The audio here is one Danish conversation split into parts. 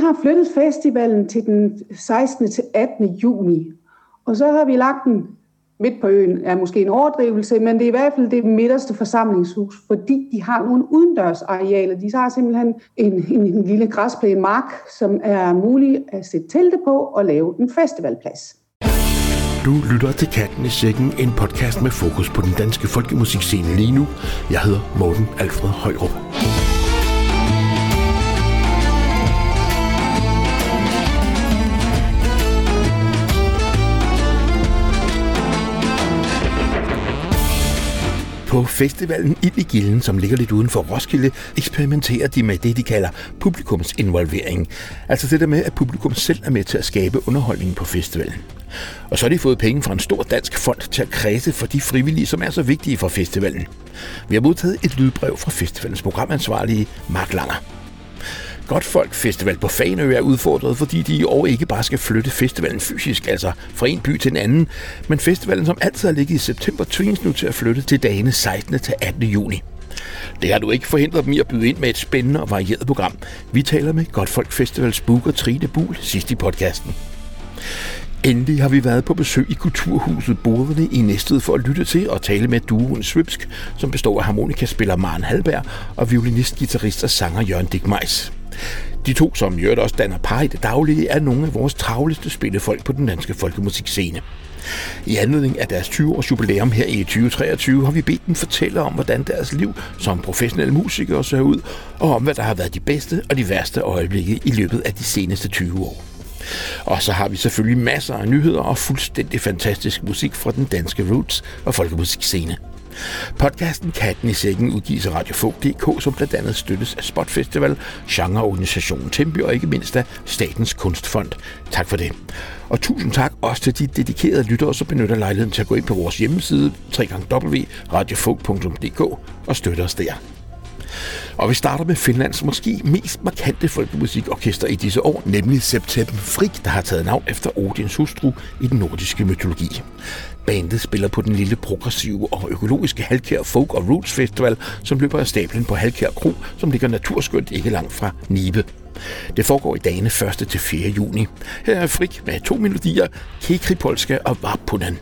har flyttet festivalen til den 16. til 18. juni. Og så har vi lagt den midt på øen, er måske en overdrivelse, men det er i hvert fald det midterste forsamlingshus, fordi de har nogle udendørsarealer. De har simpelthen en, en, en lille græsplæne mark, som er mulig at sætte telte på og lave en festivalplads. Du lytter til Katten i Sækken, en podcast med fokus på den danske folkemusikscene lige nu. Jeg hedder Morten Alfred Højrup. På festivalen Ild i Gilden, som ligger lidt uden for Roskilde, eksperimenterer de med det, de kalder publikumsinvolvering. Altså det der med, at publikum selv er med til at skabe underholdningen på festivalen. Og så har de fået penge fra en stor dansk fond til at kredse for de frivillige, som er så vigtige for festivalen. Vi har modtaget et lydbrev fra festivalens programansvarlige, Mark Langer. Godtfolk Festival på Faneø er udfordret, fordi de i år ikke bare skal flytte festivalen fysisk, altså fra en by til en anden, men festivalen, som altid har ligget i september, tvinges nu til at flytte til dagene 16. til 18. juni. Det har du ikke forhindret dem i at byde ind med et spændende og varieret program. Vi taler med Godtfolk Festivals booker Trine Bul sidst i podcasten. Endelig har vi været på besøg i Kulturhuset Boderne i Næstved for at lytte til og tale med duoen Svipsk, som består af harmonikaspiller Maren Halberg og violinist, guitarist og sanger Jørgen Digmejs. De to, som i også danner par i det daglige, er nogle af vores travleste spillefolk på den danske folkemusikscene. I anledning af deres 20-års jubilæum her i 2023 har vi bedt dem fortælle om, hvordan deres liv som professionelle musikere ser ud, og om hvad der har været de bedste og de værste øjeblikke i løbet af de seneste 20 år. Og så har vi selvfølgelig masser af nyheder og fuldstændig fantastisk musik fra den danske roots og folkemusikscene. Podcasten Katten i Sækken udgives af Radio som blandt andet støttes af Spot Festival, genreorganisationen Tempe og ikke mindst af Statens Kunstfond. Tak for det. Og tusind tak også til de dedikerede lyttere, som benytter lejligheden til at gå ind på vores hjemmeside www.radiofog.dk og støtte os der. Og vi starter med Finlands måske mest markante folkemusikorkester i disse år, nemlig September Frik, der har taget navn efter Odins hustru i den nordiske mytologi. Bandet spiller på den lille progressive og økologiske Halkær Folk og Roots Festival, som løber af stablen på Halkær Kro, som ligger naturskønt ikke langt fra Nibe. Det foregår i dagene 1. til 4. juni. Her er Frik med to melodier, Kekri Polska og Varpunan.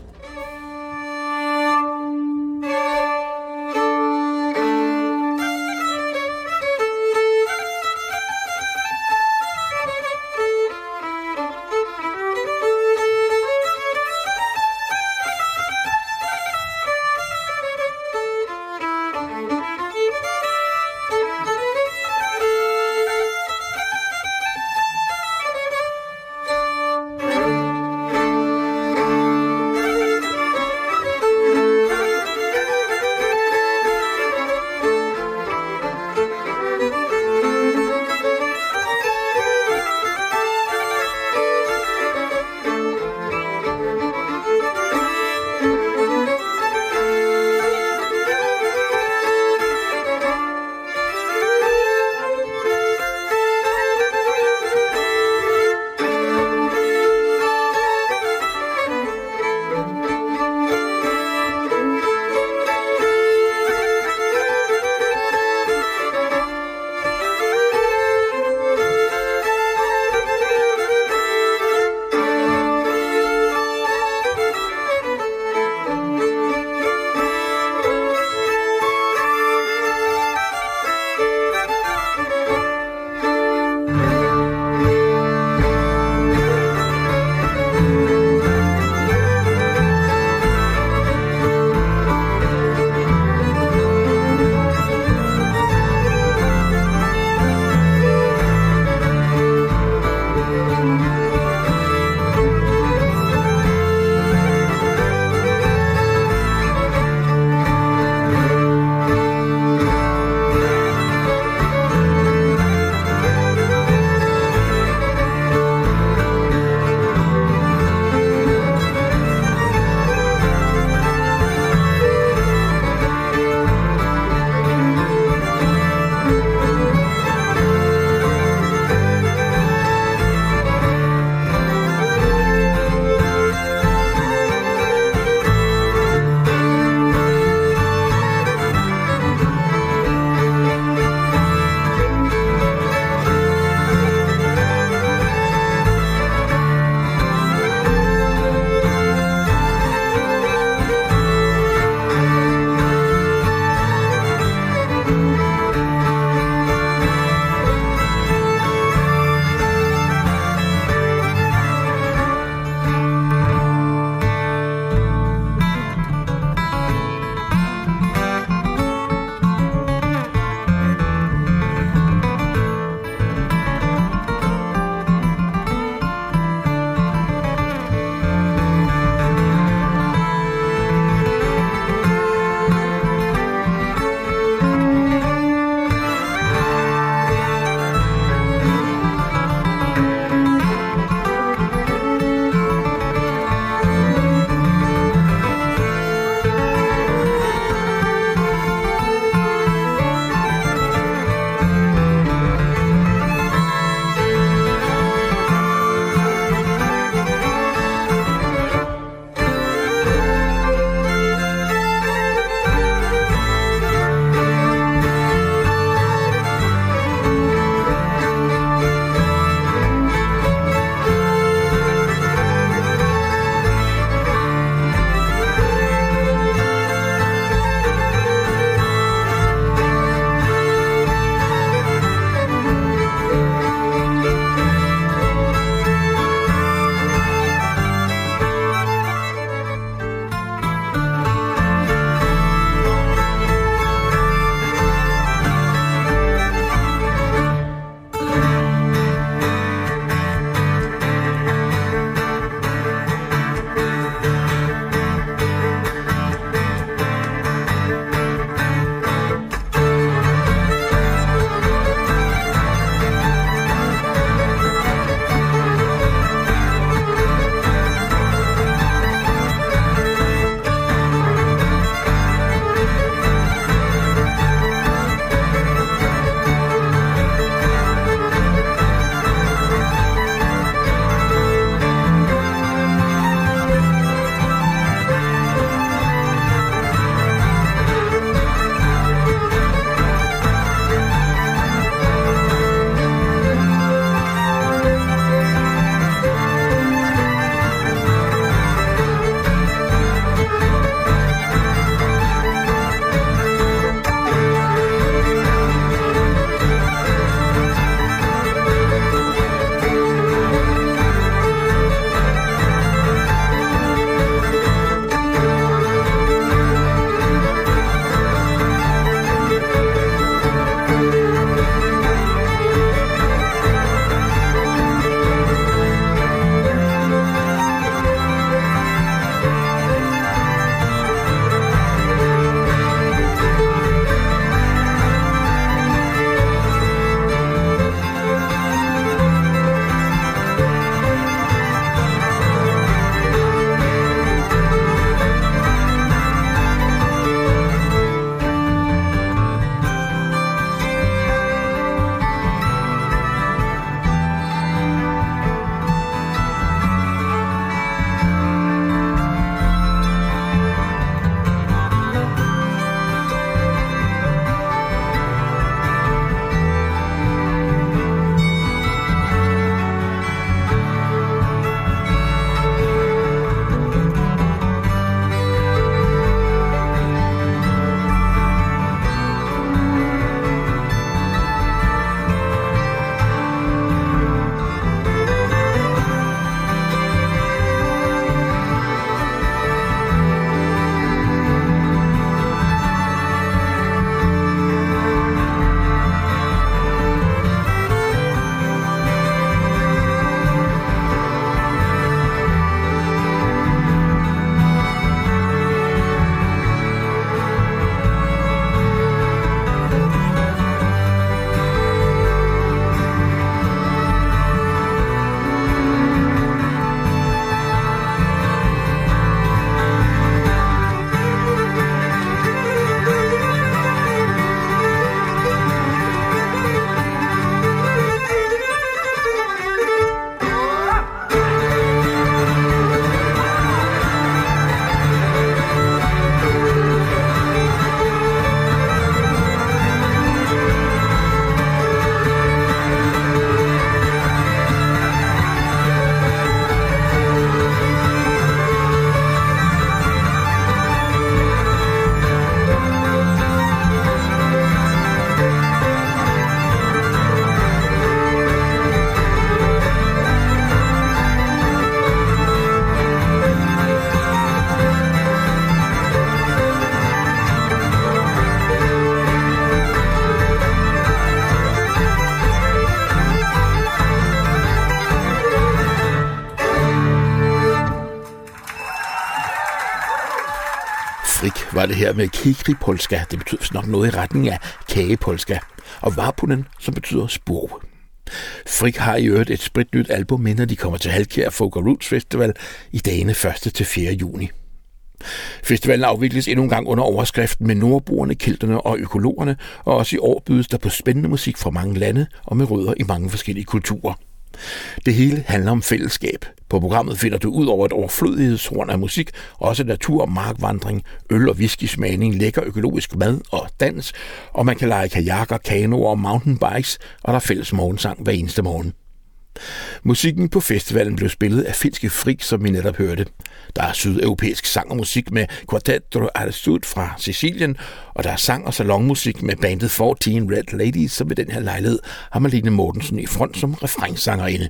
Der med kikripolska, Det betyder nok noget i retning af kagepolska. Og Varpunen, som betyder spor. Frik har i øvrigt et spritnyt album med, når de kommer til Halkær Folk Roots Festival i dagene 1. til 4. juni. Festivalen afvikles endnu en gang under overskriften med nordboerne, kilderne og økologerne, og også i år bydes der på spændende musik fra mange lande og med rødder i mange forskellige kulturer. Det hele handler om fællesskab. På programmet finder du ud over et overflødighedshorn af musik også natur- markvandring, øl- og whisky-smagning, lækker økologisk mad og dans, og man kan lege kajakker, kanoer og mountainbikes, og der er fælles morgensang hver eneste morgen. Musikken på festivalen blev spillet af finske frik, som vi netop hørte. Der er sydeuropæisk sang og musik med Quartetto Sud fra Sicilien, og der er sang og salonmusik med bandet 14 Red Ladies, som ved den her lejlighed har Marlene Mortensen i front som refrengsangerinde.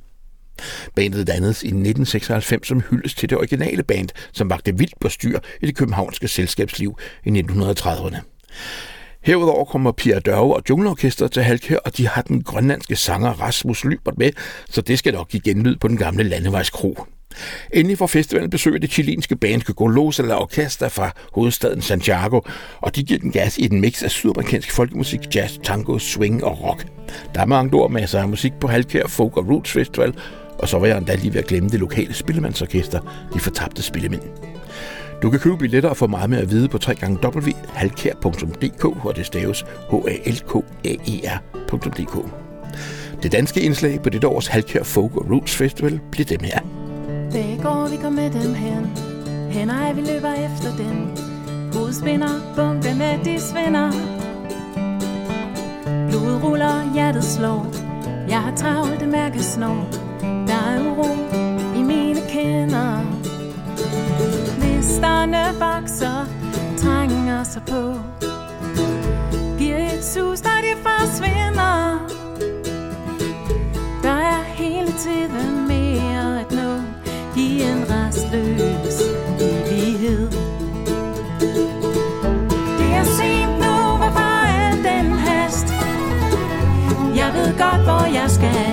Bandet dannedes i 1996 som hyldes til det originale band, som vagte vildt på styr i det københavnske selskabsliv i 1930'erne. Herudover kommer Pia Dørve og Jungleorkester til Halkær, og de har den grønlandske sanger Rasmus Lybert med, så det skal nok give genlyd på den gamle landevejskro. Endelig får festivalen besøg af det chilenske band Gogolosa La Orquesta fra hovedstaden Santiago, og de giver den gas i den mix af sydamerikansk folkemusik, jazz, tango, swing og rock. Der er mange ord masser af musik på Halkær Folk og Roots Festival, og så var jeg endda lige ved at glemme det lokale spillemandsorkester, de fortabte spillemænd. Du kan købe billetter og få meget mere at vide på www.halkær.dk, hvor det staves h a l k a e Det danske indslag på dette års Halkær Folk og Roots Festival bliver dem her. Det går, vi går med dem hen. Hen ej, vi løber efter dem. Hovedspinder, bunkerne, de svinder. Blod ruller, hjertet slår. Jeg har travlt, det mærkes snor. Der er ro i mine kender. Listerne vokser, trænger sig på. Giver et sus, når de forsvinder. Der er hele tiden mere at nå i en restløs evighed. Det er sent nu, hvorfor er den hast? Jeg ved godt, hvor jeg skal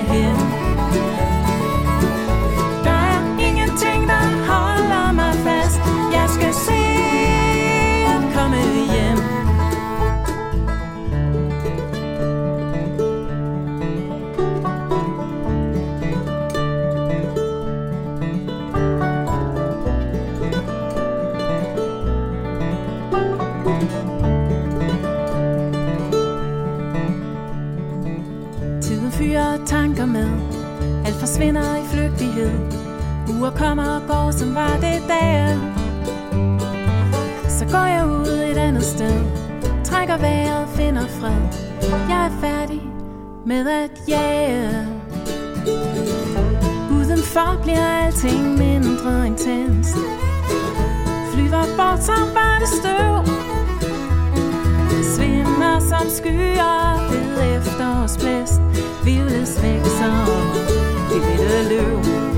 fyrer tanker med. Alt forsvinder i flygtighed. Uger kommer og går, som var det der. Så går jeg ud et andet sted. Trækker vejret, finder fred. Jeg er færdig med at jage. Udenfor bliver alting mindre intens. Flyver bort som bare det støv. Svinder som skyer ved efterårsblæst. Vivles væk som det lille løv Det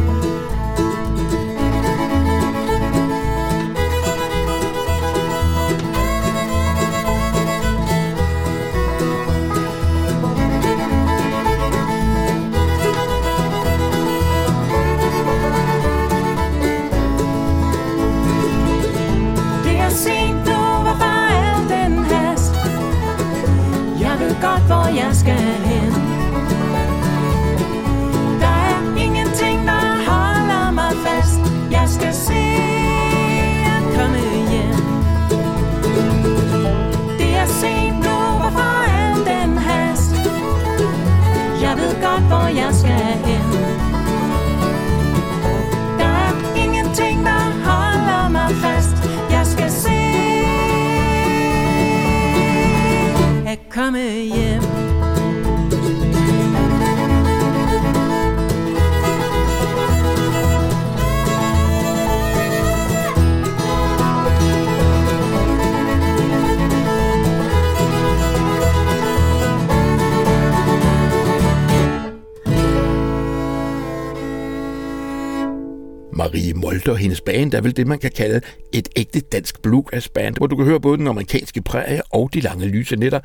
Marie og hendes band er vel det, man kan kalde et ægte dansk bluegrass band, hvor du kan høre både den amerikanske prærie og de lange lyse nætter,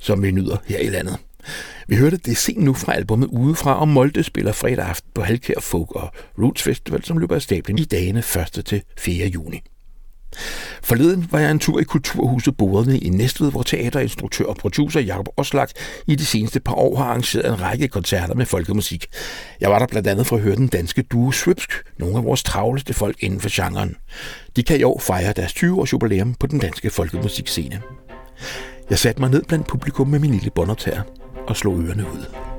som vi nyder her i landet. Vi hørte det sent nu fra albumet udefra, og Molde spiller fredag aften på Halkær Folk og Roots Festival, som løber af stablen i dagene 1. til 4. juni. Forleden var jeg en tur i Kulturhuset Boderne i Næstved, hvor teaterinstruktør og producer Jakob Oslak i de seneste par år har arrangeret en række koncerter med folkemusik. Jeg var der blandt andet for at høre den danske duo Swipsk, nogle af vores travleste folk inden for genren. De kan i år fejre deres 20-års jubilæum på den danske folkemusikscene. Jeg satte mig ned blandt publikum med min lille båndoptager og slog ørerne ud.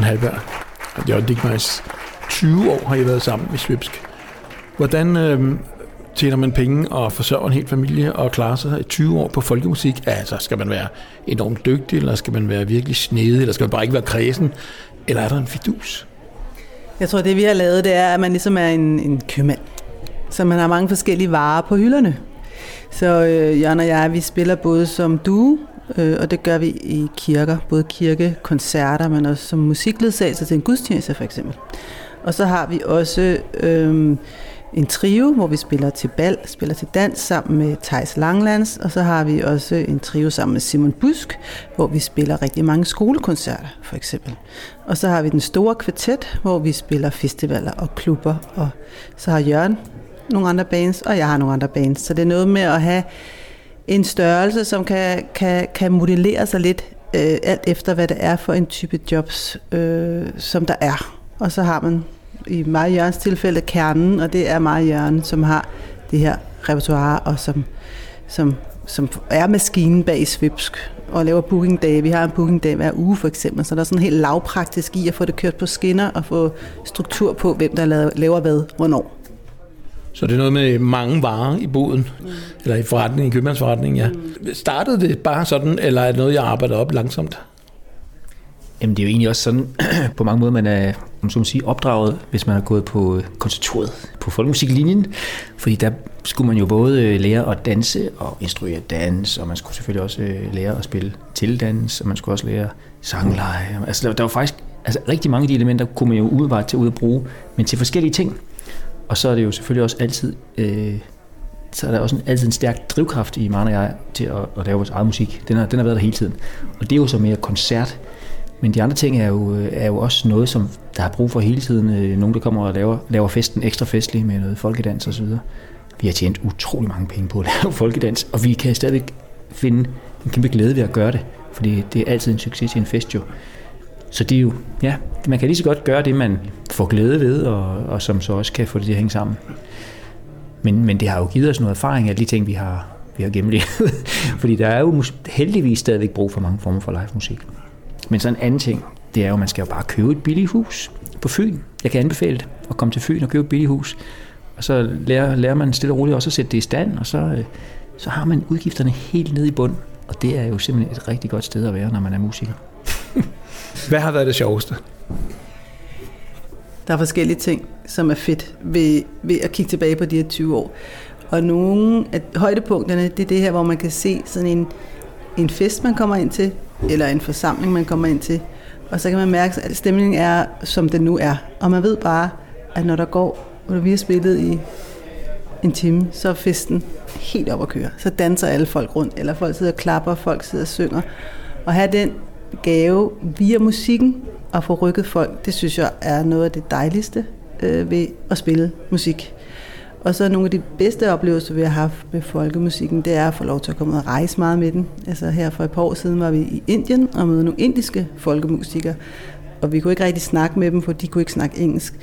Maren Halberg og Jørgen Digmeiss. 20 år har I været sammen i Svipsk. Hvordan øh, tjener man penge og forsørger en hel familie og klarer sig i 20 år på folkemusik? Altså, skal man være enormt dygtig, eller skal man være virkelig snedig, eller skal man bare ikke være kredsen? Eller er der en fidus? Jeg tror, det vi har lavet, det er, at man ligesom er en, en købmand. Så man har mange forskellige varer på hylderne. Så øh, Jørgen og jeg, vi spiller både som duo, øh, og det gør vi i kirker, både kirkekoncerter, men også som musikledsagelse til en gudstjeneste for eksempel. Og så har vi også øh, en trio, hvor vi spiller til bal, spiller til dans sammen med Thijs Langlands, og så har vi også en trio sammen med Simon Busk, hvor vi spiller rigtig mange skolekoncerter for eksempel. Og så har vi den store kvartet, hvor vi spiller festivaler og klubber, og så har Jørgen nogle andre bands, og jeg har nogle andre bands. Så det er noget med at have en størrelse, som kan, kan, kan modellere sig lidt øh, alt efter, hvad det er for en type jobs, øh, som der er. Og så har man i meget Jørgens tilfælde kernen, og det er meget Jørgen, som har det her repertoire, og som, som, som er maskinen bag Svipsk og laver booking day. Vi har en booking day hver uge for eksempel, så der er sådan helt lavpraktisk i at få det kørt på skinner og få struktur på, hvem der laver hvad, hvornår. Så det er noget med mange varer i boden, mm. eller i forretningen, i købmandsforretningen, ja. Mm. Startede det bare sådan, eller er det noget, jeg arbejder op langsomt? Jamen det er jo egentlig også sådan, på mange måder, man er om så man sige, opdraget, hvis man har gået på konservatoriet, på folkemusiklinjen, fordi der skulle man jo både øh, lære at danse og instruere dans, og man skulle selvfølgelig også øh, lære at spille til dans, og man skulle også lære sangleje. Altså der, der var faktisk altså, rigtig mange af de elementer, kunne man jo udvare til ud at bruge, men til forskellige ting. Og så er det jo selvfølgelig også altid, øh, så er der også en, altid en stærk drivkraft i mange og jeg til at, at lave vores eget musik. Den har, den har været der hele tiden. Og det er jo så mere koncert, men de andre ting er jo, øh, er jo også noget, som der har brug for hele tiden. Øh, nogen, der kommer og laver, laver festen ekstra festlig med noget folkedans osv. Vi har tjent utrolig mange penge på at lave folkedans, og vi kan stadig finde en kæmpe glæde ved at gøre det, fordi det er altid en succes til en fest jo. Så det er jo, ja, man kan lige så godt gøre det, man får glæde ved, og, og som så også kan få det til at hænge sammen. Men, men det har jo givet os noget erfaring af de ting, vi har, vi har gennemlevet. Fordi der er jo heldigvis stadigvæk brug for mange former for live musik. Men så en anden ting, det er jo, at man skal jo bare købe et billigt hus på Fyn. Jeg kan anbefale det at komme til Fyn og købe et billigt hus. Og så lærer, lærer man stille og roligt også at sætte det i stand, og så, øh, så har man udgifterne helt nede i bund. Og det er jo simpelthen et rigtig godt sted at være, når man er musiker. Hvad har været det sjoveste? Der er forskellige ting, som er fedt ved, ved at kigge tilbage på de her 20 år. Og nogle af højdepunkterne, det er det her, hvor man kan se sådan en, en fest, man kommer ind til, eller en forsamling, man kommer ind til. Og så kan man mærke, at stemningen er, som den nu er. Og man ved bare, at når der går, når vi har spillet i en time, så er festen helt op at køre. Så danser alle folk rundt, eller folk sidder og klapper, folk sidder og synger. Og have den gave via musikken at få rykket folk, det synes jeg er noget af det dejligste øh, ved at spille musik. Og så nogle af de bedste oplevelser, vi har haft med folkemusikken, det er at få lov til at komme ud og rejse meget med den. Altså her for et par år siden var vi i Indien og mødte nogle indiske folkemusikere, og vi kunne ikke rigtig snakke med dem, for de kunne ikke snakke engelsk.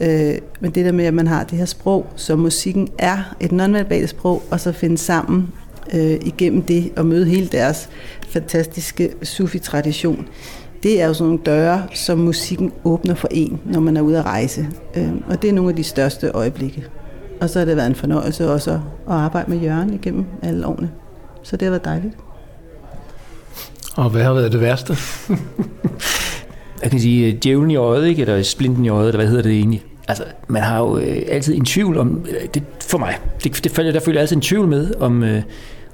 Øh, men det der med, at man har det her sprog, som musikken er et nonverbalt sprog, og så finde sammen øh, igennem det og møde hele deres fantastiske sufi-tradition. Det er jo sådan nogle døre, som musikken åbner for en, når man er ude at rejse. Øh, og det er nogle af de største øjeblikke. Og så har det været en fornøjelse også at arbejde med Jørgen igennem alle årene. Så det har været dejligt. Og hvad har været det værste? Jeg kan sige, øh, djævlen i øjet, ikke? eller splinten i øjet, eller hvad hedder det egentlig? Altså, man har jo øh, altid en tvivl om, øh, det, for mig, det, det følger, der følger altid en tvivl med, om, øh,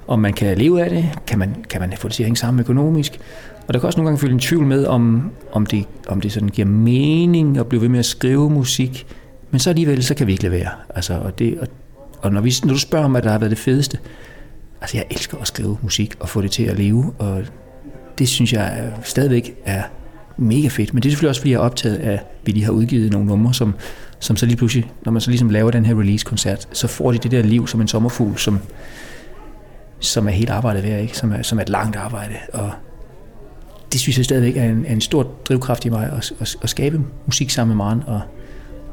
om man kan leve af det, kan man, kan man få det til at hænge sammen økonomisk, og der kan også nogle gange følge en tvivl med, om, om, det, om det sådan giver mening at blive ved med at skrive musik, men så alligevel, så kan vi ikke levere. Altså, og det, og, og når, vi, når du spørger om, hvad der har været det fedeste, altså jeg elsker at skrive musik og få det til at leve, og det synes jeg stadigvæk er mega fedt. Men det er selvfølgelig også, fordi jeg er optaget af, at vi lige har udgivet nogle numre, som, som så lige pludselig, når man så ligesom laver den her release-koncert, så får de det der liv som en sommerfugl, som, som er helt arbejdet værd, ikke? Som, er, som er et langt arbejde. Og det synes jeg stadigvæk er en, er en stor drivkraft i mig, at, at, at skabe musik sammen med Maren, og,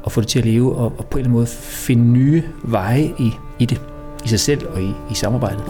og få det til at leve, og, og på en eller anden måde finde nye veje i, i det, i sig selv og i, i samarbejdet.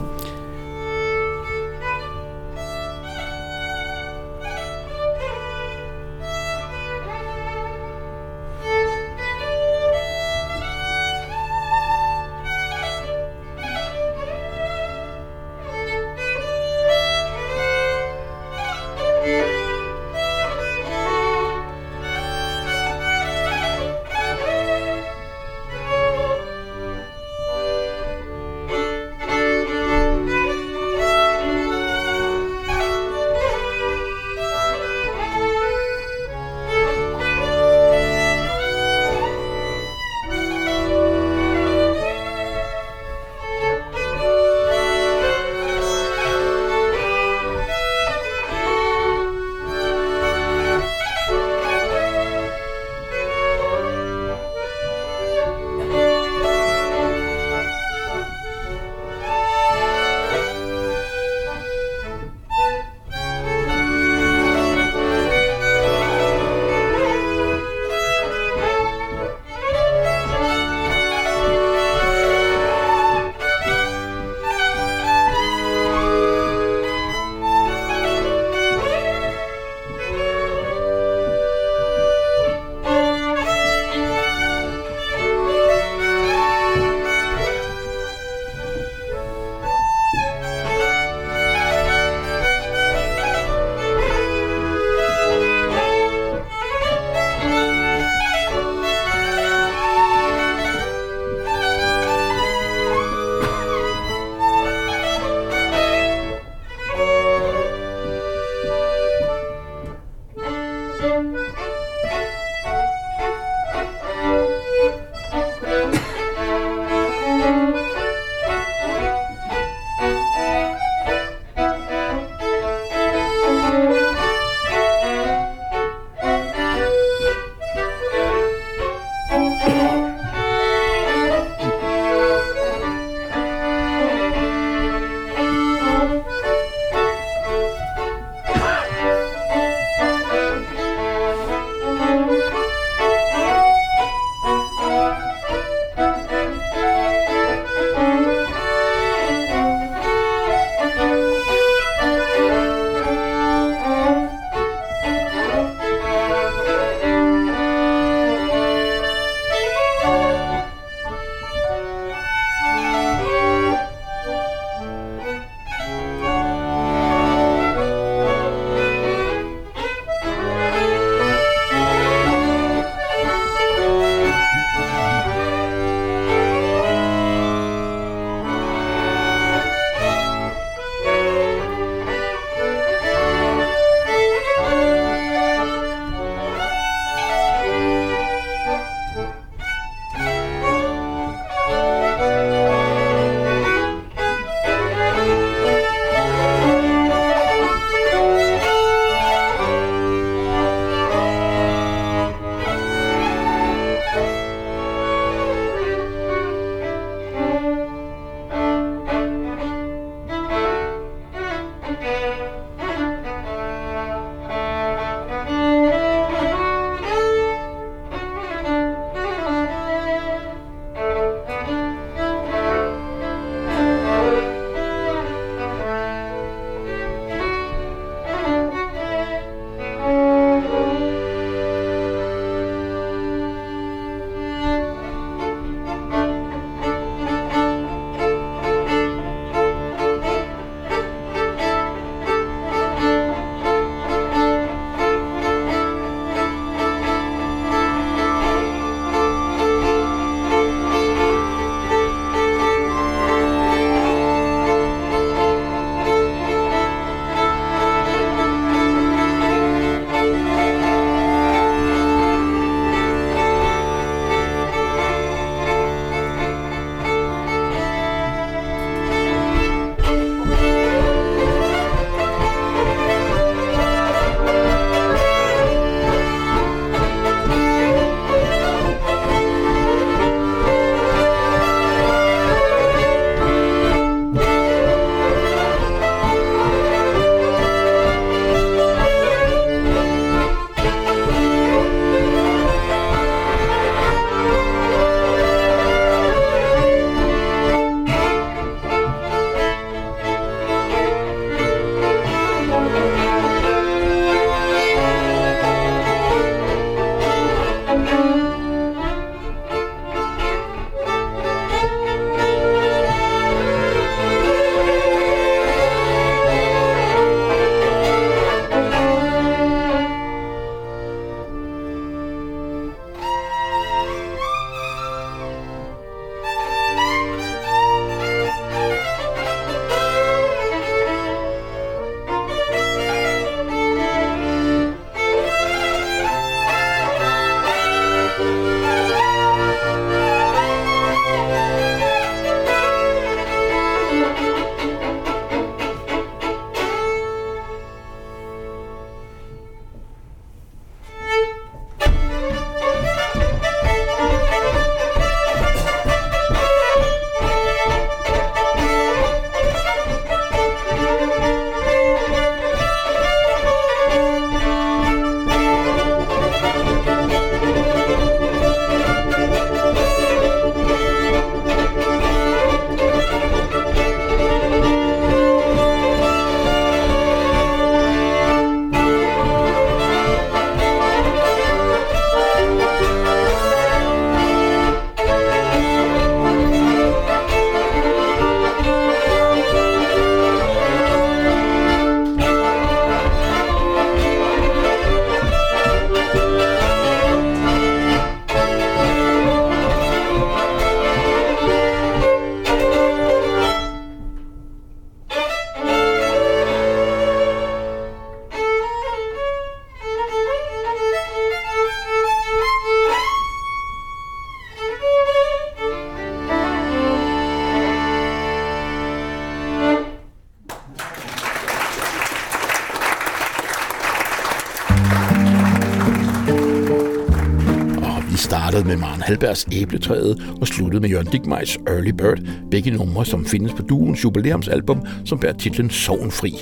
Halbergs Æbletræet og sluttede med Jørgen Digmejs Early Bird, begge numre, som findes på duens jubilæumsalbum, som bærer titlen Sovnfri.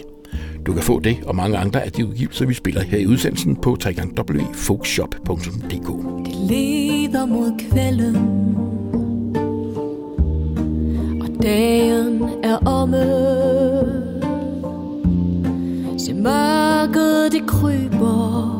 Du kan få det og mange andre af de udgivelser, vi spiller her i udsendelsen på www.folkshop.dk. Det leder mod kvælden Og dagen er omme Se mørket det kryber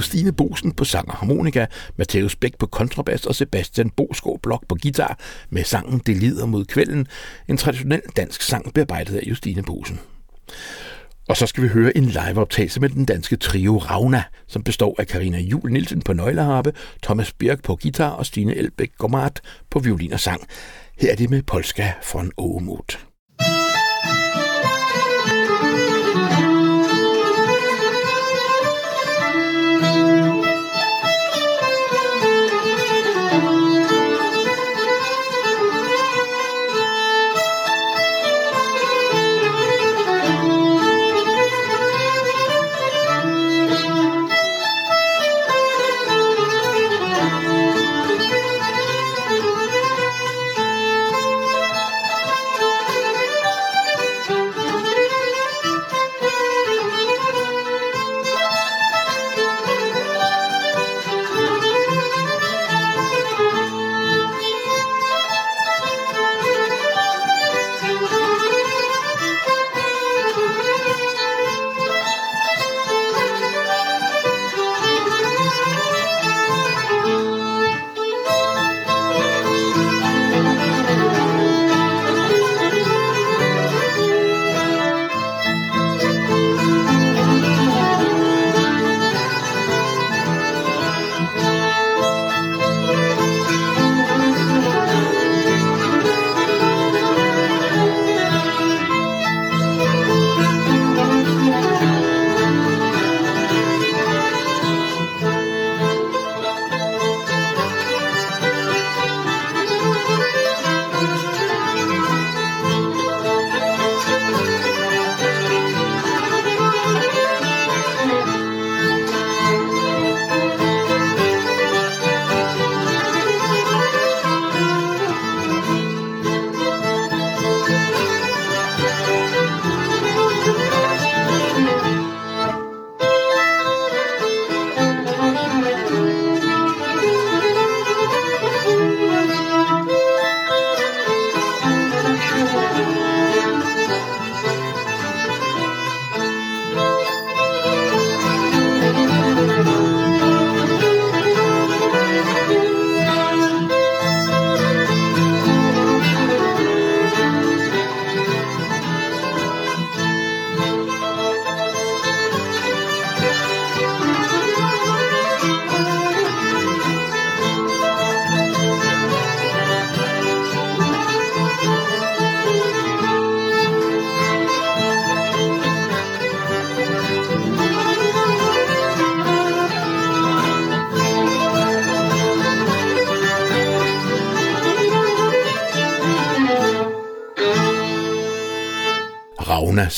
Justine Bosen på sang og harmonika, Matheus Bæk på kontrabas og Sebastian Boskov Blok på guitar med sangen Det lider mod kvælden, en traditionel dansk sang bearbejdet af Justine Bosen. Og så skal vi høre en liveoptagelse med den danske trio Ravna, som består af Karina Jul Nielsen på nøgleharpe, Thomas Birk på guitar og Stine Elbæk Gomart på violin og sang. Her er det med Polska von Ågemot.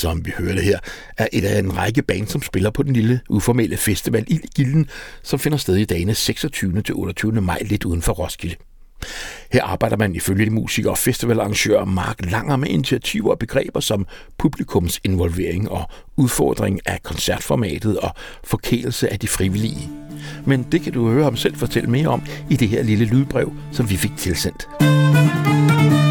Som vi hørte her, er et af en række band, som spiller på den lille uformelle festival i Gilden, som finder sted i dagene 26. til 28. maj lidt uden for Roskilde. Her arbejder man ifølge de musikere og festivalarrangør Mark Langer med initiativer og begreber som publikumsinvolvering og udfordring af koncertformatet og forkælelse af de frivillige. Men det kan du høre ham selv fortælle mere om i det her lille lydbrev, som vi fik tilsendt. Musik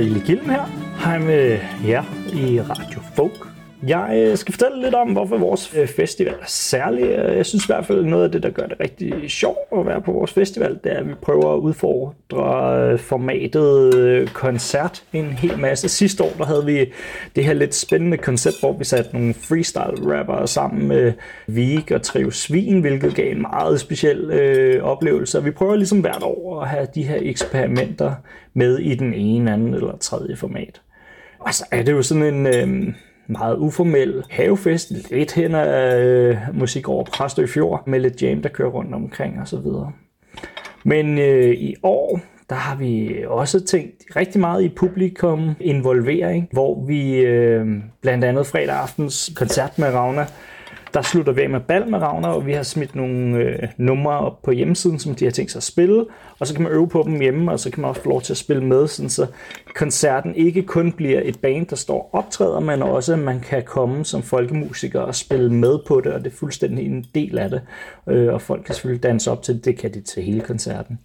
Ille Gilden her. Hej med jer i Radio Folk. Jeg øh, skal fortælle lidt om, hvorfor vores øh, festival er særlig. Øh, jeg synes i hvert fald, noget af det, der gør det rigtig sjovt at være på vores festival, det er, at vi prøver at udfordre formatet koncert en hel masse. Sidste år der havde vi det her lidt spændende koncept, hvor vi satte nogle freestyle-rappere sammen med Vig og Trio Svin, hvilket gav en meget speciel øh, oplevelse. vi prøver ligesom hvert år at have de her eksperimenter med i den ene, anden eller tredje format. Og så er det jo sådan en... Øh, meget uformel havefest, lidt hen af øh, musik over Præstø Fjord, med lidt jam, der kører rundt omkring og så videre. Men øh, i år, der har vi også tænkt rigtig meget i publikum involvering, hvor vi øh, blandt andet fredag aftens koncert med Ravna der slutter vi af med bal med Ravner, og vi har smidt nogle øh, numre op på hjemmesiden, som de har tænkt sig at spille, og så kan man øve på dem hjemme, og så kan man også få lov til at spille med, sådan så koncerten ikke kun bliver et band, der står og optræder, men også at man kan komme som folkemusiker og spille med på det, og det er fuldstændig en del af det, øh, og folk kan selvfølgelig danse op til det, det kan de til hele koncerten.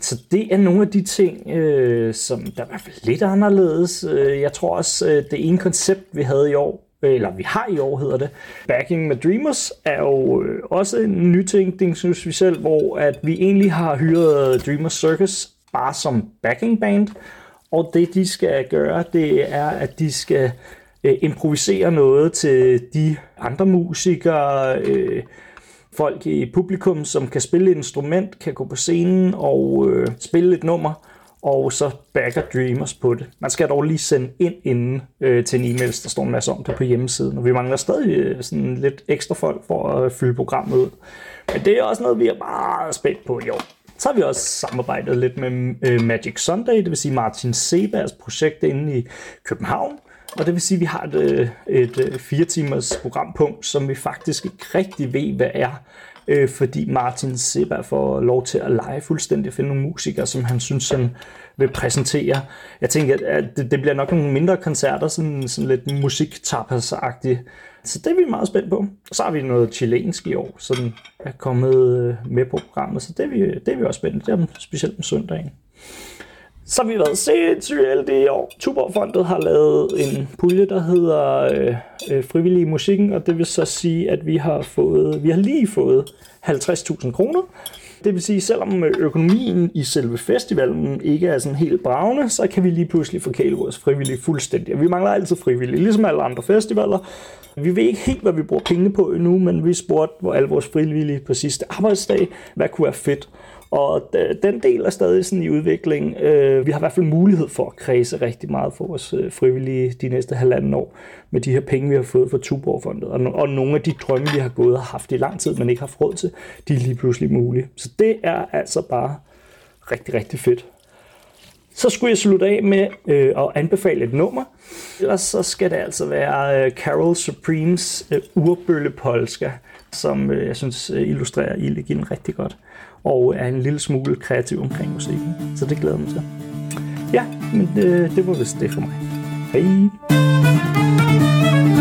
Så det er nogle af de ting, øh, som der er i hvert fald lidt anderledes. Øh, jeg tror også, øh, det ene koncept, vi havde i år, eller vi har i år hedder det. Backing med Dreamers er jo øh, også en ny synes vi selv, hvor at vi egentlig har hyret Dreamers Circus bare som backing band, og det de skal gøre, det er, at de skal øh, improvisere noget til de andre musikere, øh, folk i publikum, som kan spille et instrument, kan gå på scenen og øh, spille et nummer, og så backer Dreamers på det. Man skal dog lige sende ind inden øh, til en e-mail, der står en masse om det på hjemmesiden, og vi mangler stadig øh, sådan lidt ekstra folk for at fylde programmet ud. Men det er også noget, vi er meget spændt på i år. Så har vi også samarbejdet lidt med øh, Magic Sunday, det vil sige Martin Sebergs projekt inde i København. Og det vil sige, at vi har et, øh, et, et fire timers programpunkt, som vi faktisk ikke rigtig ved, hvad er øh, fordi Martin Seba får lov til at lege fuldstændig og finde nogle musikere, som han synes, han vil præsentere. Jeg tænker, at det, det bliver nok nogle mindre koncerter, sådan, sådan lidt musiktapas-agtigt. Så det er vi meget spændt på. Og så har vi noget chilensk i år, som er kommet øh, med på programmet, så det er vi, det er vi også spændt. Det er specielt om søndagen. Så har vi været sindssygt heldige i år. Tuborgfondet har lavet en pulje, der hedder øh, øh, Frivillige Musikken, og det vil så sige, at vi har fået, vi har lige fået 50.000 kroner. Det vil sige, selvom øh, økonomien i selve festivalen ikke er sådan helt bravende, så kan vi lige pludselig forkæle vores frivillige fuldstændig. Vi mangler altid frivillige, ligesom alle andre festivaler. Vi ved ikke helt, hvad vi bruger penge på endnu, men vi spurgte hvor alle vores frivillige på sidste arbejdsdag, hvad kunne være fedt. Og øh, den del er stadig sådan i udvikling. Øh, vi har i hvert fald mulighed for at kredse rigtig meget for vores øh, frivillige de næste halvanden år med de her penge, vi har fået fra Tuborgfondet. Og nogle af de drømme, vi har gået og haft i lang tid, men ikke har haft råd til, de er lige pludselig mulige. Så det er altså bare rigtig, rigtig fedt. Så skulle jeg slutte af med øh, at anbefale et nummer. Ellers så skal det altså være øh, Carol Supremes øh, Urbølle Polska, som øh, jeg synes øh, illustrerer Ildegin rigtig godt og er en lille smule kreativ omkring musikken. Så det glæder mig til. Ja, men det, det var vist det for mig. Hej!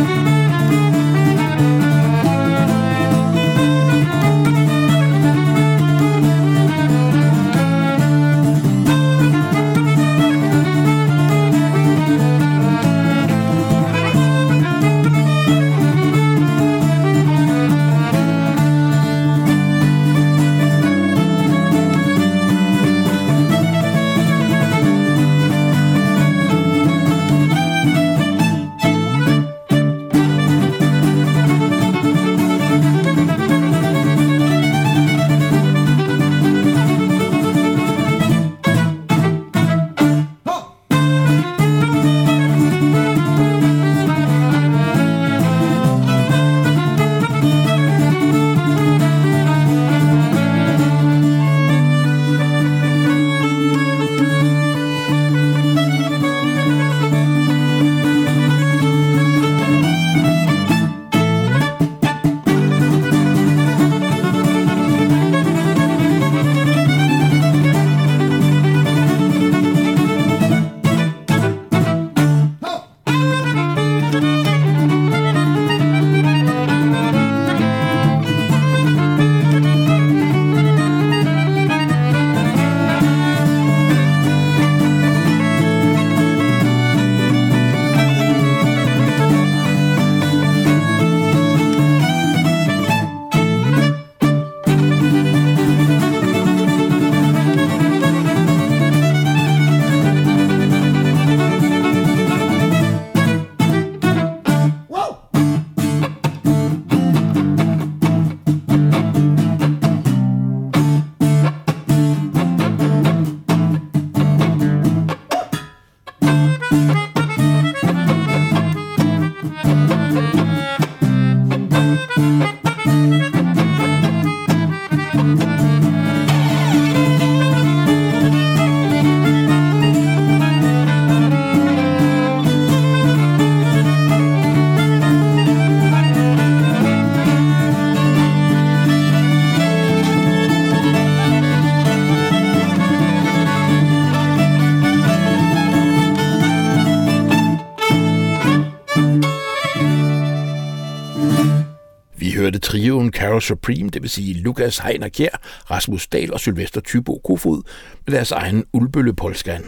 Supreme, det vil sige Lukas Heiner Kjær, Rasmus Dahl og Sylvester Tybo Kofod, med deres egen Ulbølle Polskan.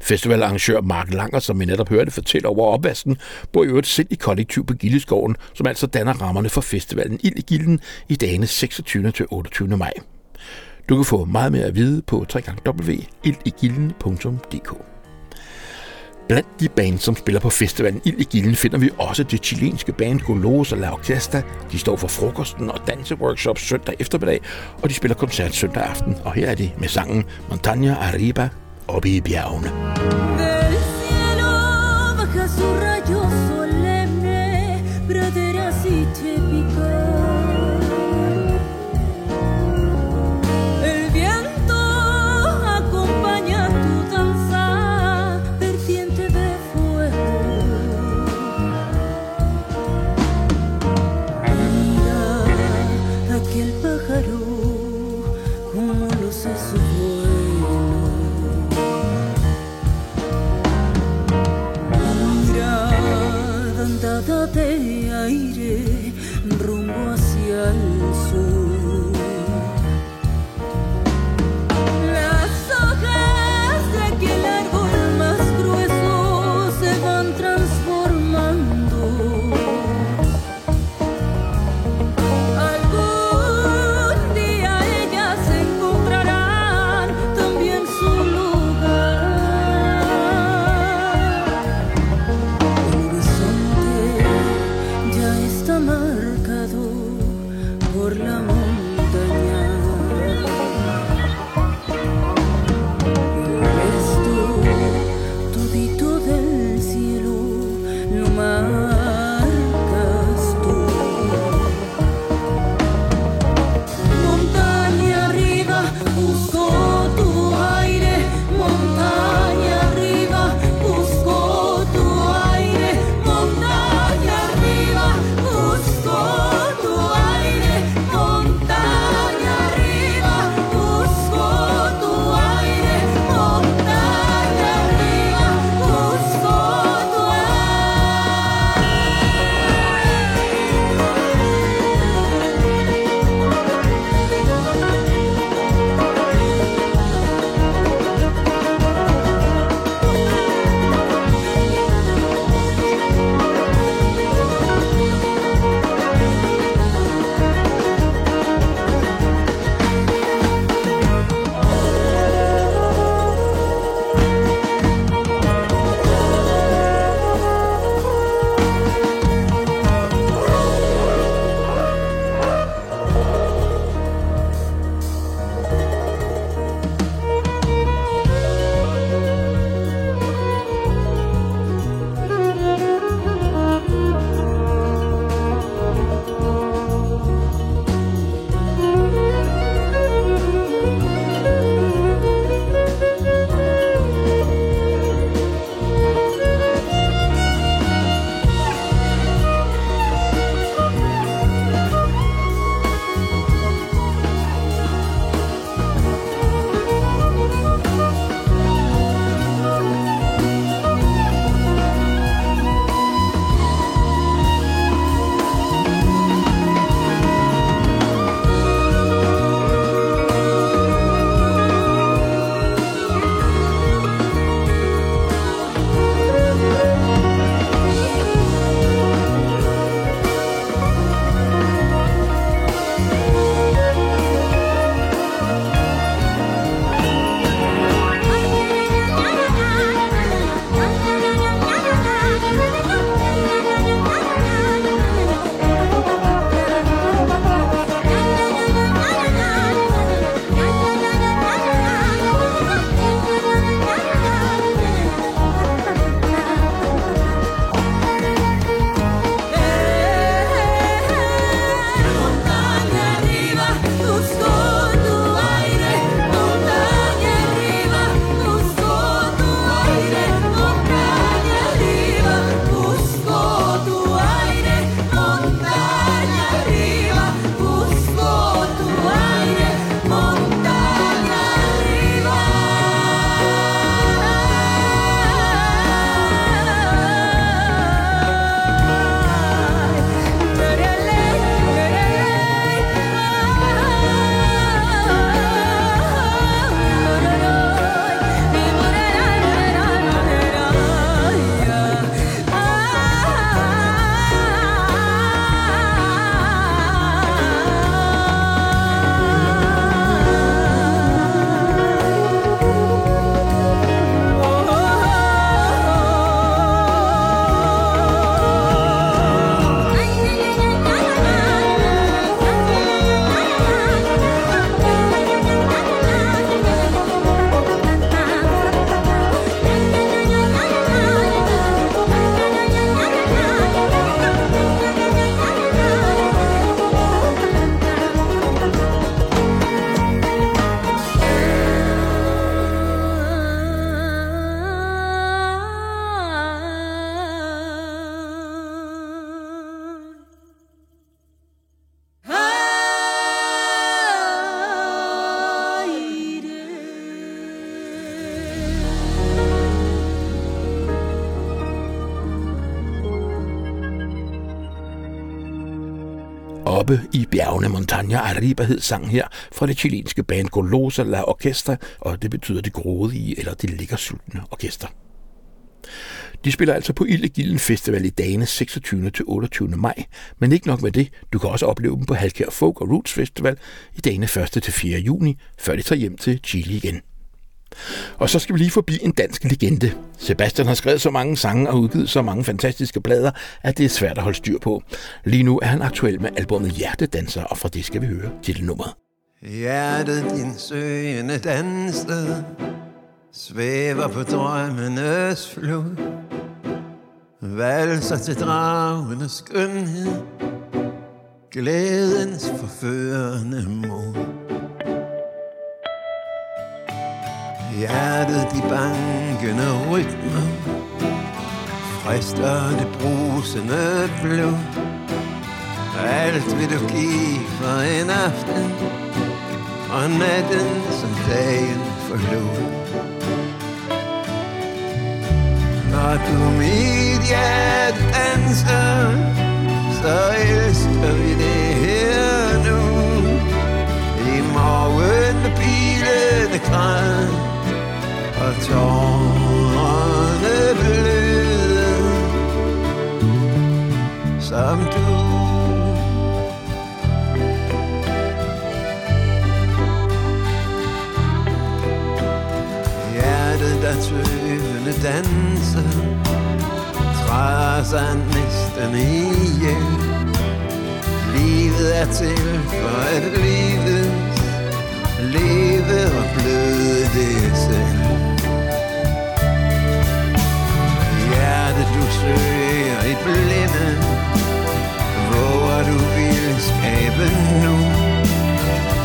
Festivalarrangør Mark Langer, som vi netop hørte fortælle over opvasken, bor i øvrigt selv i kollektiv på Gildeskoven, som altså danner rammerne for festivalen Ild i Gilden i dagene 26. til 28. maj. Du kan få meget mere at vide på www.ildigilden.dk. Blandt de bands, som spiller på festivalen Ild i Gilden, finder vi også det chilenske band Golosa La Orquesta. De står for frokosten og danseworkshops søndag eftermiddag, og de spiller koncert søndag aften. Og her er de med sangen Montaña Arriba oppe i bjergene. Del cielo baja su Oppe i bjergene Montaña Arriba hed sang her fra det chilenske band Golosa La Orquestra, og det betyder det grådige eller det liggersultne orkester. De spiller altså på Ildegilden Festival i dagene 26. til 28. maj, men ikke nok med det, du kan også opleve dem på Halkær Folk og Roots Festival i dagene 1. til 4. juni, før de tager hjem til Chile igen. Og så skal vi lige forbi en dansk legende. Sebastian har skrevet så mange sange og udgivet så mange fantastiske plader, at det er svært at holde styr på. Lige nu er han aktuel med albumet Hjertedanser, og fra det skal vi høre titelnummeret. Hjertet din søgende danser Svæver på drømmenes flod Valser til dragenes skønhed Glædens forførende mod Hjertet de bankende rytmer Frister det brusende blod. Alt vil du give for en aften. Og natten som dagen forlod. Når du mit hjerte danser Så elsker vi det her nu. I morgen med pilende græn tårerne bløde Som du Hjertet der tøvende danser Træder sig næsten ihjel. Livet er til for at lives Leve og bløde det selv. Søger i blinde Hvor du vil skabe nu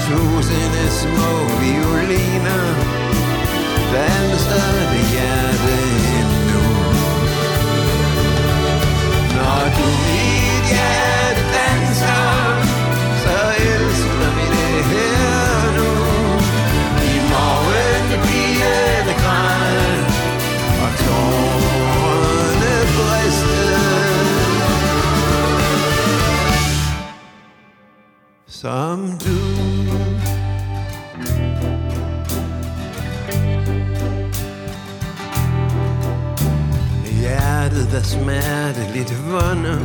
Tusinde små violiner danser det hjerte endnu. Når du mit hjerte danser, Som du. Hjertet der smerteligt vunder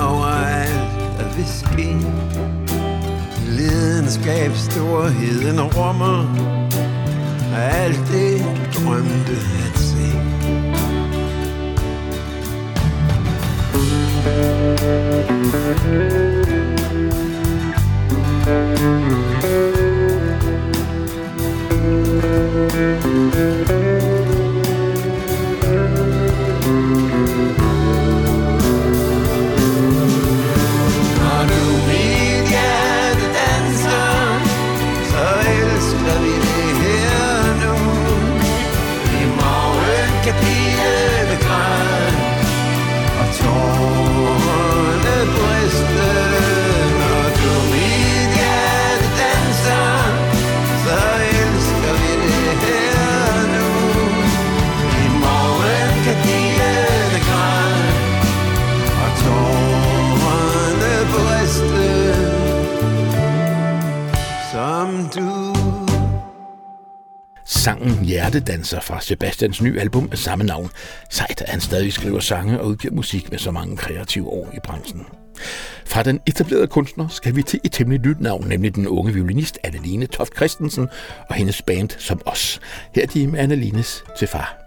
over alt, der vil ske. Lidenskab storheden rummer Alt det du drømte at se. Thank you. Når Sangen Hjertedanser fra Sebastians nye album af samme navn. Sejt, at han stadig skriver sange og udgiver musik med så mange kreative år i branchen. Fra den etablerede kunstner skal vi til et temmelig nyt navn, nemlig den unge violinist Anneline Toft Christensen og hendes band som os. Her er de med Annelines til far.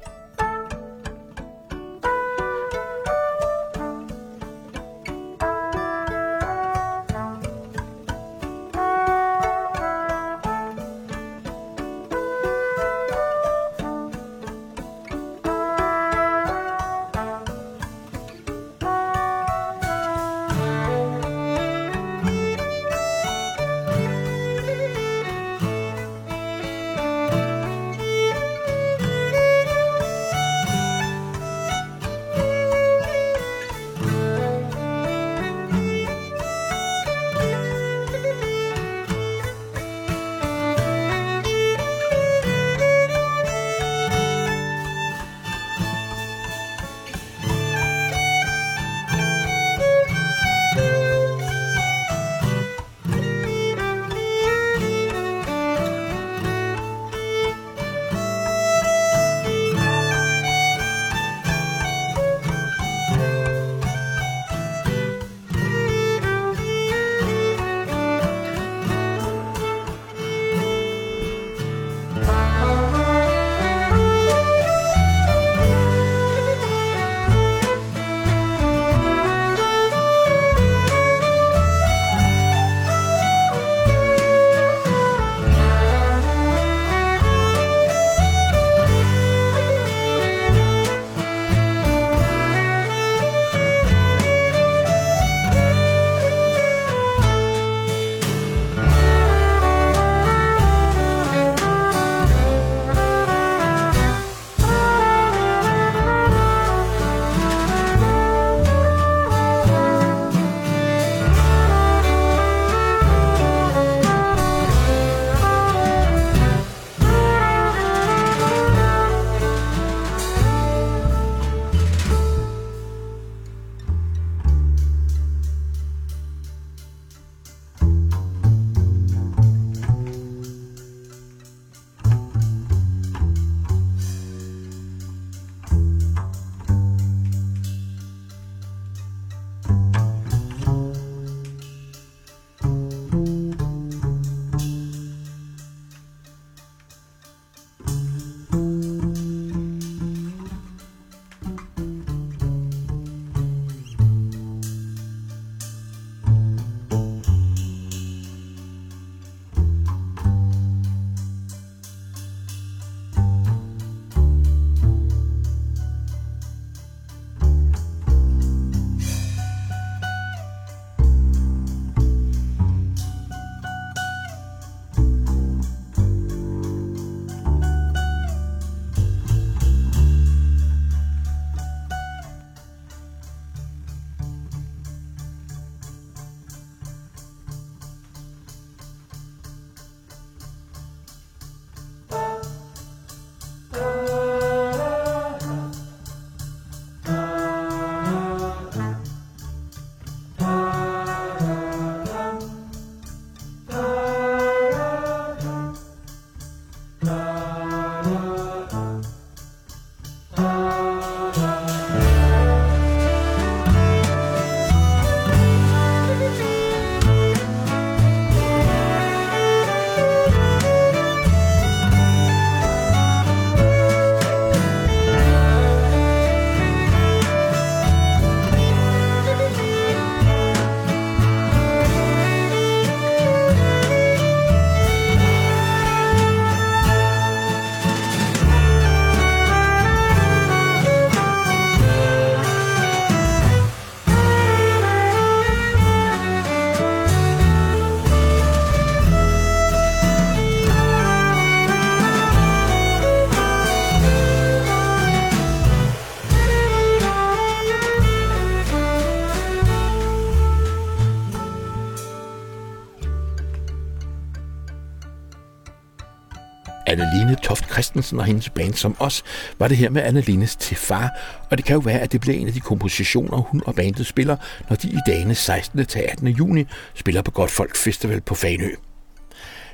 Toft Christensen og hendes band som os, var det her med Annelines til far, og det kan jo være, at det bliver en af de kompositioner, hun og bandet spiller, når de i dagene 16. til 18. juni spiller på Godtfolk Festival på Fanø.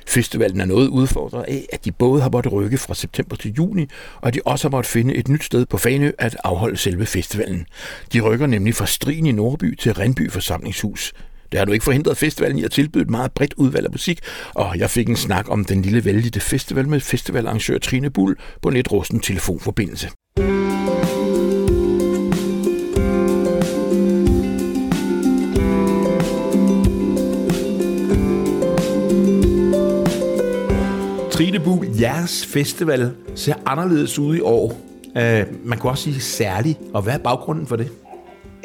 Festivalen er noget udfordret af, at de både har måttet rykke fra september til juni, og at de også har måttet finde et nyt sted på Fanø at afholde selve festivalen. De rykker nemlig fra Strien i Nordby til Rindby Forsamlingshus. Det har du ikke forhindret festivalen i at tilbyde et meget bredt udvalg af musik, og jeg fik en snak om den lille vældige festival med festivalarrangør Trine Bull på en lidt rusten telefonforbindelse. Trine Buhl, jeres festival ser anderledes ud i år. Uh, man kunne også sige særlig. Og hvad er baggrunden for det?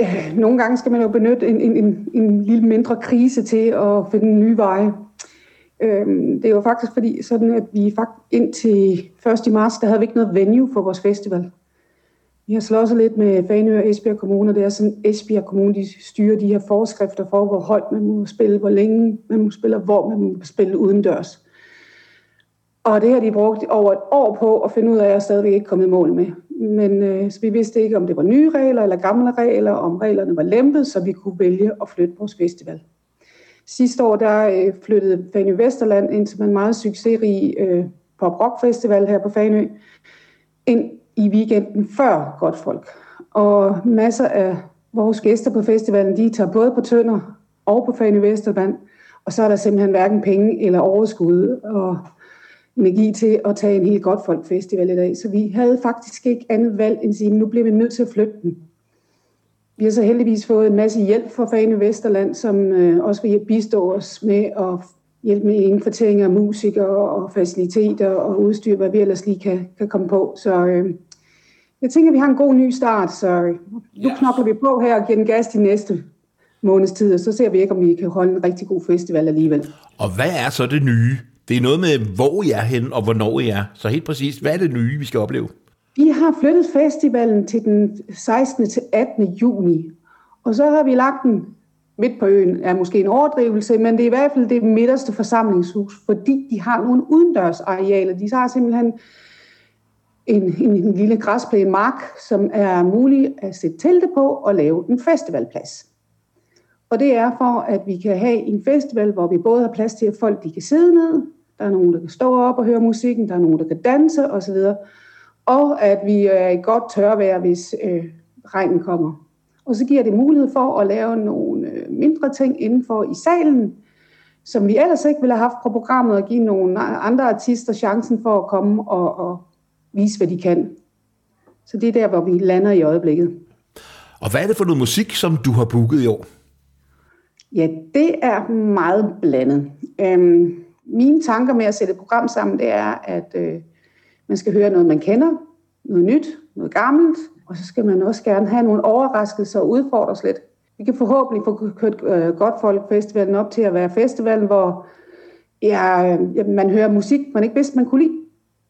Øh, Nogle gange skal man jo benytte en, en, en, en lille mindre krise til at finde nye veje. Øhm, Det er jo faktisk fordi, sådan at vi faktisk indtil 1. marts, der havde vi ikke noget venue for vores festival. Vi har slået lidt med Fanø og Esbjerg Kommune, og det er sådan, Esbjerg Kommune de styrer de her forskrifter for, hvor højt man må spille, hvor længe man må spille, og hvor man må spille udendørs. Og det har de brugt over et år på at finde ud af, at jeg stadigvæk ikke kommet i mål med. Men øh, så vi vidste ikke, om det var nye regler eller gamle regler, om reglerne var lempet, så vi kunne vælge at flytte vores festival. Sidste år der øh, flyttede Fanø Vesterland ind til en meget succesrig øh, pop rock festival her på Fanø, ind i weekenden før Godtfolk. Og masser af vores gæster på festivalen, de tager både på Tønder og på Fanø Vesterland, og så er der simpelthen hverken penge eller overskud og energi til at tage en helt Godtfolk Festival i dag. Så vi havde faktisk ikke andet valg end at sige, nu bliver vi nødt til at flytte den. Vi har så heldigvis fået en masse hjælp fra Fane Vesterland, som øh, også vil bistå os med at hjælpe med indkvartering af musikere og faciliteter og udstyr, hvad vi ellers lige kan, kan komme på. Så øh, jeg tænker, vi har en god ny start, så øh, nu Ja. knokler vi på her og giver den gas de næste måneds tid, og så ser vi ikke, om vi kan holde en rigtig god festival alligevel. Og hvad er så det nye? Det er noget med, hvor I er hen og hvornår I er. Så helt præcist, hvad er det nye, vi skal opleve? Vi har flyttet festivalen til den 16. til 18. juni, og så har vi lagt den midt på øen, er måske en overdrivelse, men det er i hvert fald det midterste forsamlingshus, fordi de har nogle udendørsarealer. De har simpelthen en, en, en lille græsplæne mark, som er mulig at sætte telte på og lave en festivalplads. Og det er for, at vi kan have en festival, hvor vi både har plads til, at folk de kan sidde ned, der er nogen, der kan stå op og høre musikken, der er nogen, der kan danse osv., og at vi er i godt tørvejr, hvis øh, regnen kommer. Og så giver det mulighed for at lave nogle øh, mindre ting indenfor i salen, som vi ellers ikke ville have haft på programmet, og give nogle andre artister chancen for at komme og, og vise, hvad de kan. Så det er der, hvor vi lander i øjeblikket. Og hvad er det for noget musik, som du har booket i år? Ja, det er meget blandet. Øhm, mine tanker med at sætte et program sammen, det er, at øh, man skal høre noget, man kender, noget nyt, noget gammelt, og så skal man også gerne have nogle overraskelser og udfordres lidt. Vi kan forhåbentlig få kørt øh, Godtfolk Festivalen op til at være festivalen, hvor ja, øh, man hører musik, man ikke vidste, man kunne lide.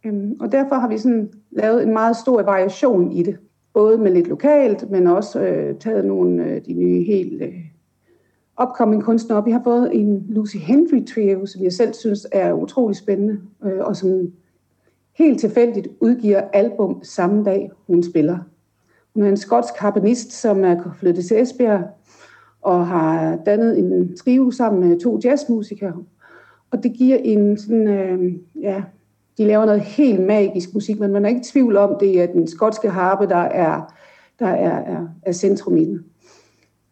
Øhm, og derfor har vi sådan lavet en meget stor variation i det. Både med lidt lokalt, men også øh, taget nogle af de nye helt øh, upcoming kunstnere op. Vi har fået en Lucy Henry trio, som jeg selv synes er utrolig spændende, øh, og som helt tilfældigt udgiver album samme dag, hun spiller. Hun er en skotsk harpenist, som er flyttet til Esbjerg og har dannet en trio sammen med to jazzmusikere. Og det giver en sådan, øh, ja, de laver noget helt magisk musik, men man er ikke i tvivl om, det er den skotske harpe, der er, der er, er, er centrum i den.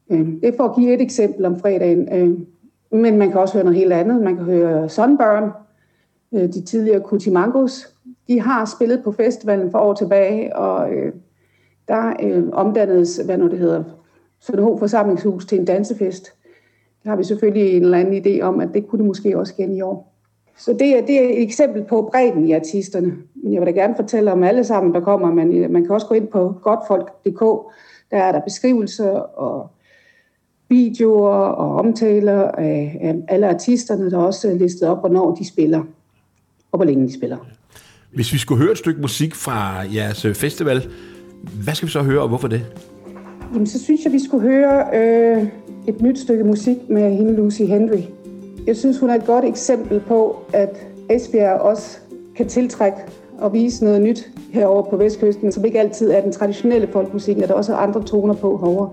Mm. Det er for at give et eksempel om fredagen. Øh, men man kan også høre noget helt andet. Man kan høre Sunburn, øh, de tidligere Kutimangos. De har spillet på festivalen for år tilbage, og øh, der omdannedes, hvad nu det hedder, Sønderho Forsamlingshus til en dansefest. Der har vi selvfølgelig en eller anden idé om, at det kunne det måske også igen i år. Så det er, det er et eksempel på bredden i artisterne. Men jeg vil da gerne fortælle om alle sammen, der kommer. Man, man kan også gå ind på godtfolk.dk. Der er der beskrivelser og videoer og omtaler af, af alle artisterne, der er også listet op, hvornår de spiller og hvor længe de spiller. Hvis vi skulle høre et stykke musik fra jeres øh, festival, hvad skal vi så høre, og hvorfor det? Jamen, så synes jeg, vi skulle høre øh, et nyt stykke musik med hende Lucy Henry. Jeg synes, hun er et godt eksempel på, at Esbjerg også kan tiltrække og vise noget nyt herover på Vestkysten, som ikke altid er den traditionelle folkmusik, at der også er andre toner på herovre.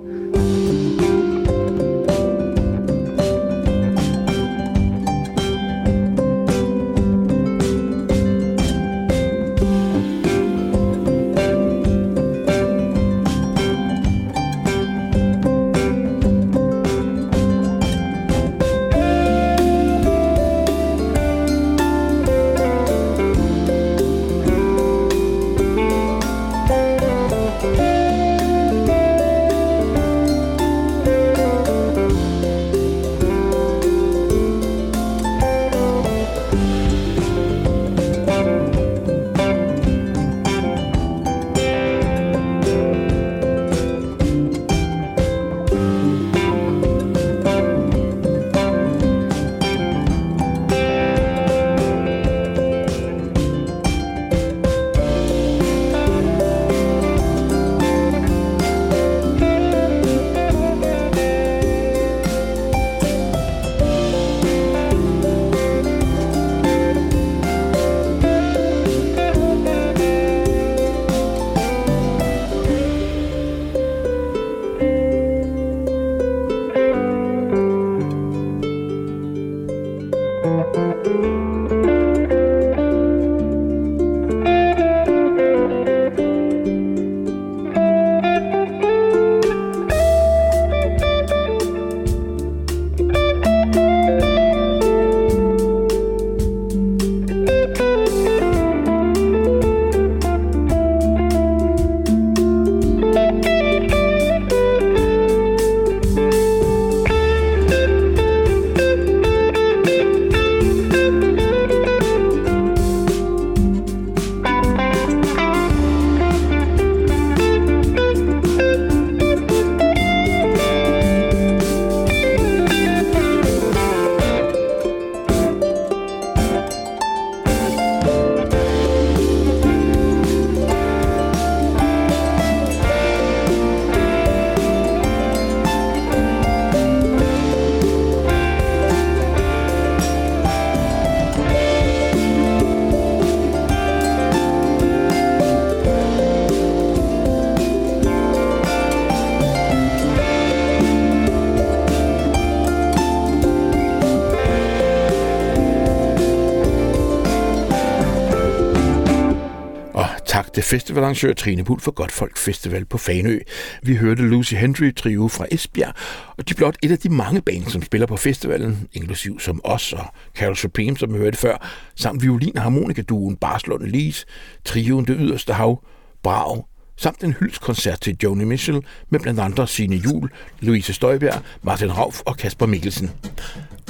Festivalarrangør Trine Bull for Godtfolk Festival på Fanø. Vi hørte Lucy Hendry trio fra Esbjerg, og de er blot et af de mange bands, som spiller på festivalen, inklusiv som os og Carol Supreme, som vi hørte før, samt violin- og harmonikaduen Barslund Lees, trioen Det Yderste Hav, Brav, samt en hyldskoncert til Joni Mitchell med blandt andre Signe Jul, Louise Støjberg, Martin Rauf og Kasper Mikkelsen.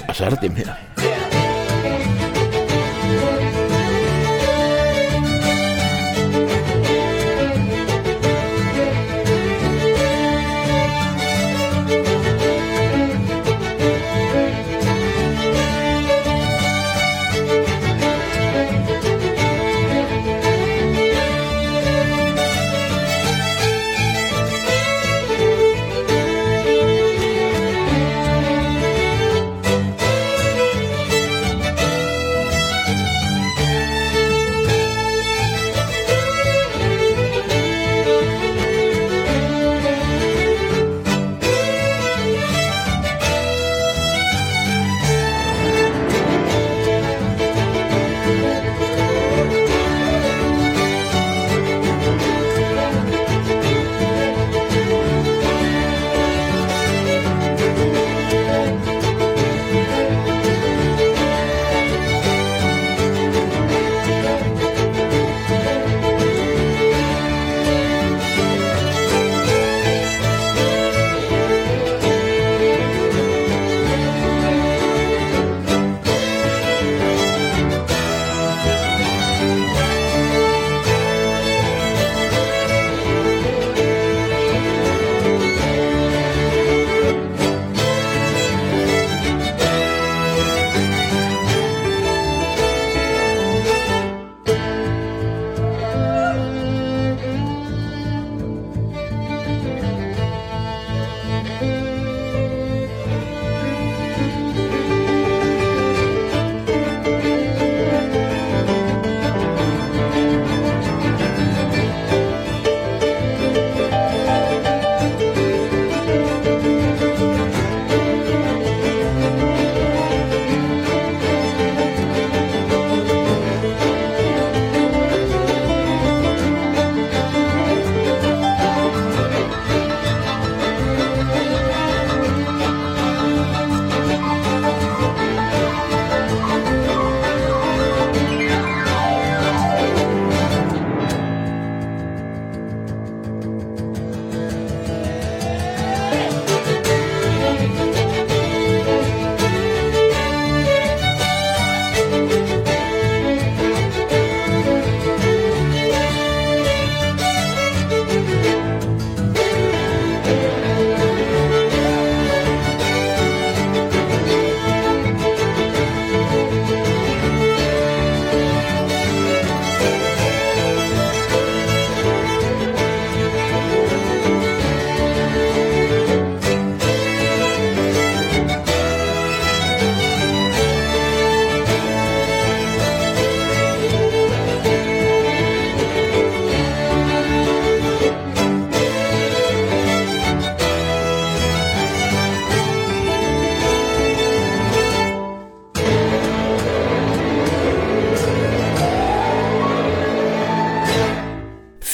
Og så er der dem her.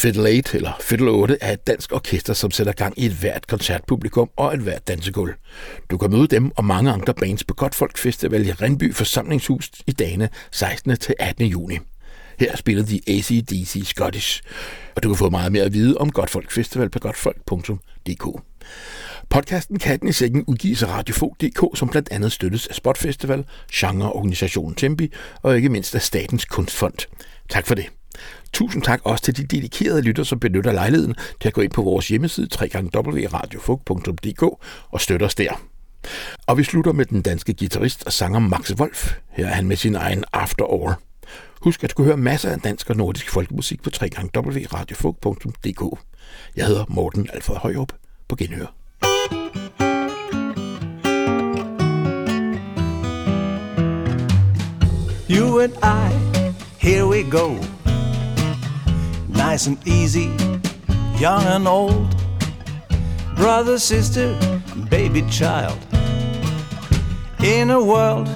Fiddle 8 eller Fiddle 8 er et dansk orkester, som sætter gang i et hvert koncertpublikum og et hvert dansegulv. Du kan møde dem og mange andre bands på Godtfolk Festival i Rindby Forsamlingshus i dagene 16. til 18. juni. Her spiller de ACDC Scottish, og du kan få meget mere at vide om Godtfolk Festival på godtfolk.dk. Podcasten Katten i Sækken udgives af Radiofog.dk, som blandt andet støttes af Spot Festival, genreorganisationen Tempi og ikke mindst af Statens Kunstfond. Tak for det. Tusind tak også til de dedikerede lytter, som benytter lejligheden til at gå ind på vores hjemmeside www.radiofog.dk og støtte os der. Og vi slutter med den danske guitarist og sanger Max Wolf. Her er han med sin egen After All. Husk, at du kan høre masser af dansk og nordisk folkemusik på www.radiofog.dk. Jeg hedder Morten Alfred Højrup. På genhør. You and I, here we go. Nice and easy, young and old. Brother, sister, baby, child. In a world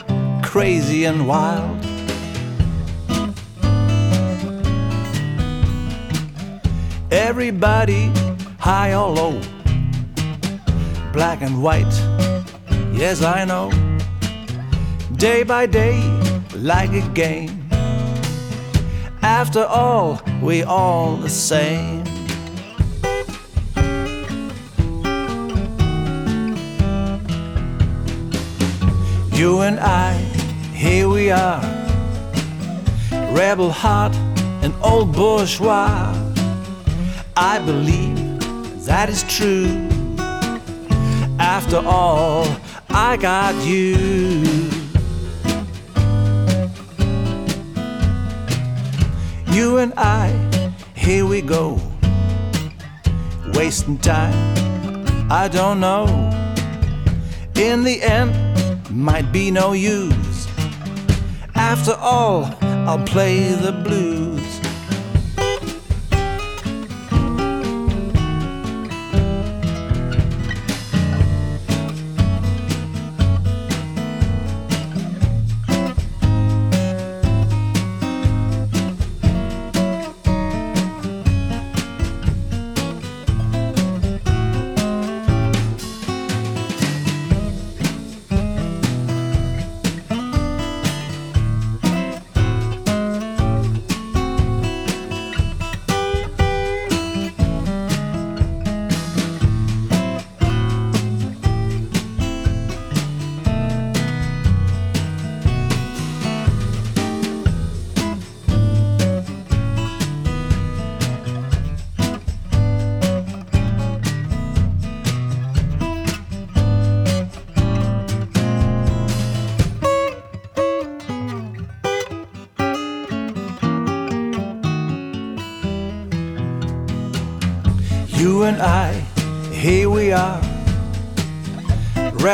crazy and wild. Everybody, high or low. Black and white, yes, I know. Day by day, like a game. After all, we all the same. You and I, here we are. Rebel heart and old bourgeois. I believe that is true. After all, I got you. You and I, here we go. Wasting time, I don't know. In the end, might be no use. After all, I'll play the blues.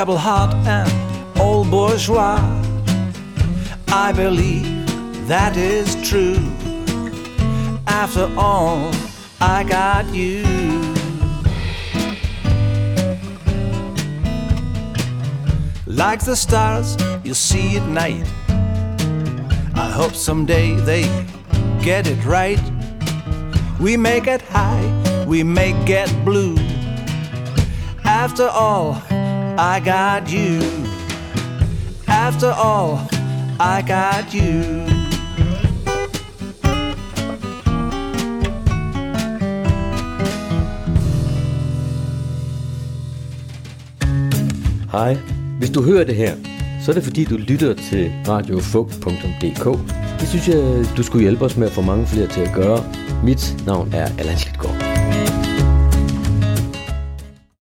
Rebel heart and old bourgeois. I believe that is true. After all, I got you. Like the stars you see at night. I hope someday they get it right. We may get high, we may get blue. After all, I got you. After all, I got you. Hej. Hvis du hører det her, så er det fordi, du lytter til radiofug.dk. Det synes jeg, du skulle hjælpe os med at få mange flere til at gøre. Mit navn er Allan Slitko.